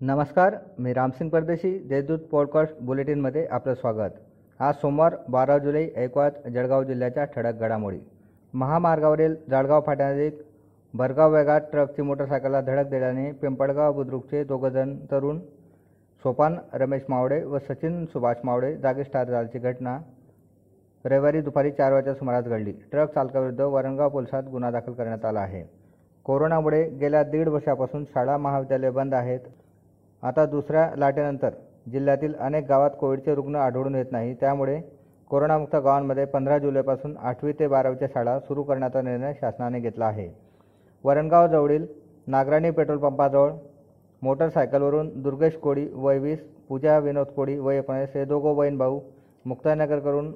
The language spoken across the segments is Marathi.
नमस्कार मी रामसिंग परदेशी देशदूत पॉडकास्ट बुलेटिनमध्ये आपलं स्वागत. आज सोमवार बारा जुलै ऐकवात जळगाव जिल्ह्याच्या ठळक घडामोडी. महामार्गावरील जळगाव फाट्यानजीक भरगाव वेगात ट्रकची मोटरसायकलला धडक दिल्याने पिंपळगाव बुद्रुकचे दोघंजण तरुण सोपान रमेश मावडे व सचिन सुभाष मावडे जागीच ठार झाल्याची घटना रविवारी दुपारी चार वाजता सुमारास घडली. ट्रक चालकाविरुद्ध वरणगाव पोलिसात गुन्हा दाखल करण्यात आला आहे. कोरोनामुळे गेल्या दीड वर्षापासून शाळा महाविद्यालये बंद आहेत. आता दुसऱ्या लाटेनंतर जिल्ह्यातील अनेक गावात कोविडचे रुग्ण आढळून येत नाही. त्यामुळे कोरोनामुक्त गावांमध्ये पंधरा जुलैपासून आठवी ते बारावीच्या शाळा सुरू करण्याचा निर्णय शासनाने घेतला आहे. वरणगावजवळील नागराणी पेट्रोल पंपाजवळ मोटरसायकलवरून दुर्गेश कोळी वय वीस पूजा विनोद कोळी वय एकोणीस हे दोघं बहीण भाऊ मुक्ताईनगरकडून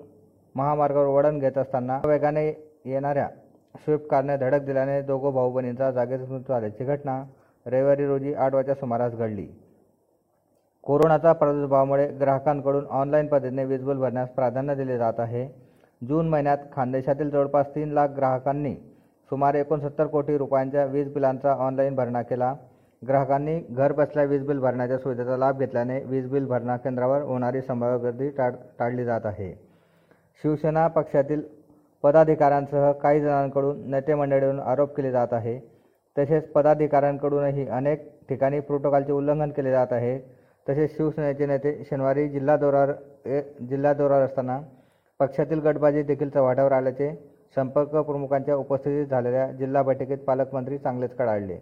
महामार्गावर वळण घेत असताना वेगाने येणाऱ्या स्विफ्ट कारने धडक दिल्याने दोघं भाऊ बहिणींचा जागेच मृत्यू झाल्याची घटना रविवारी रोजी आठ वाजच्या सुमारास घडली. कोरोनाचा प्रादुर्भावामुळे ग्राहकांकडून ऑनलाईन पद्धतीने वीज बिल भरण्यास प्राधान्य दिले जात आहे. जून महिन्यात खानदेशातील जवळपास तीन लाख ग्राहकांनी सुमारे एकोणसत्तर कोटी रुपयांच्या वीज बिलांचा ऑनलाईन भरणा केला. ग्राहकांनी घर बसल्या वीज बिल भरण्याच्या सुविधेचा लाभ घेतल्याने वीज बिल भरणा केंद्रावर होणारी संभाव्य गर्दी टाळ टाळली जात आहे. शिवसेना पक्षातील पदाधिकाऱ्यांसह काही जणांकडून नेते मंडळीवरून आरोप केले जात आहे. तसेच पदाधिकाऱ्यांकडूनही अनेक ठिकाणी प्रोटोकॉलचे उल्लंघन केले जात आहे. तसेच शिवसेनेचे नेते शनिवारी जिल्हा दौऱ्यावर ए जिल्हा दौऱ्यावर असताना पक्षातील गटबाजी देखील चव्हाट्यावर आल्याचे संपर्क प्रमुखांच्या उपस्थितीत झालेल्या जिल्हा बैठकीत पालकमंत्री चांगलेच कळाळले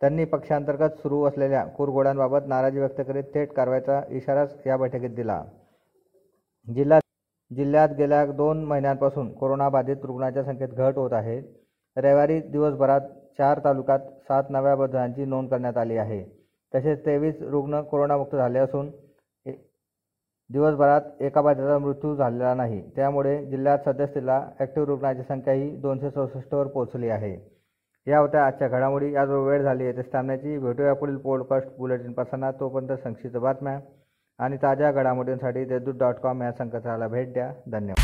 त्यांनी पक्षांतर्गत सुरू असलेल्या कुरघोड्यांबाबत नाराजी व्यक्त करीत थेट कारवाईचा इशाराच या बैठकीत दिला. जिल्हा जिल्ह्यात गेल्या दोन महिन्यांपासून कोरोनाबाधित रुग्णांच्या संख्येत घट होत आहे. रविवारी दिवसभरात चार तालुक्यात सात नव्या बदलांची नोंद करण्यात आली आहे. तसेच तेवीस रुग्ण कोरोनामुक्त झाले असून दिवसभरात एका बाधिताचा मृत्यू झालेला नाही. त्यामुळे जिल्ह्यात सध्यास्थितीला ॲक्टिव्ह रुग्णांची संख्या ही दोनशे चौसष्टवर पोहोचली आहे. या होत्या आजच्या घडामोडी. याजवळ वेळ झाली आहे ते थांबण्याची भेटूया पुढील पॉडकास्ट बुलेटिन पासना. तोपर्यंत संक्षिप्त बातम्या आणि ताज्या घडामोडींसाठी देशदूत डॉट कॉम या संकेतस्थळाला भेट द्या. धन्यवाद.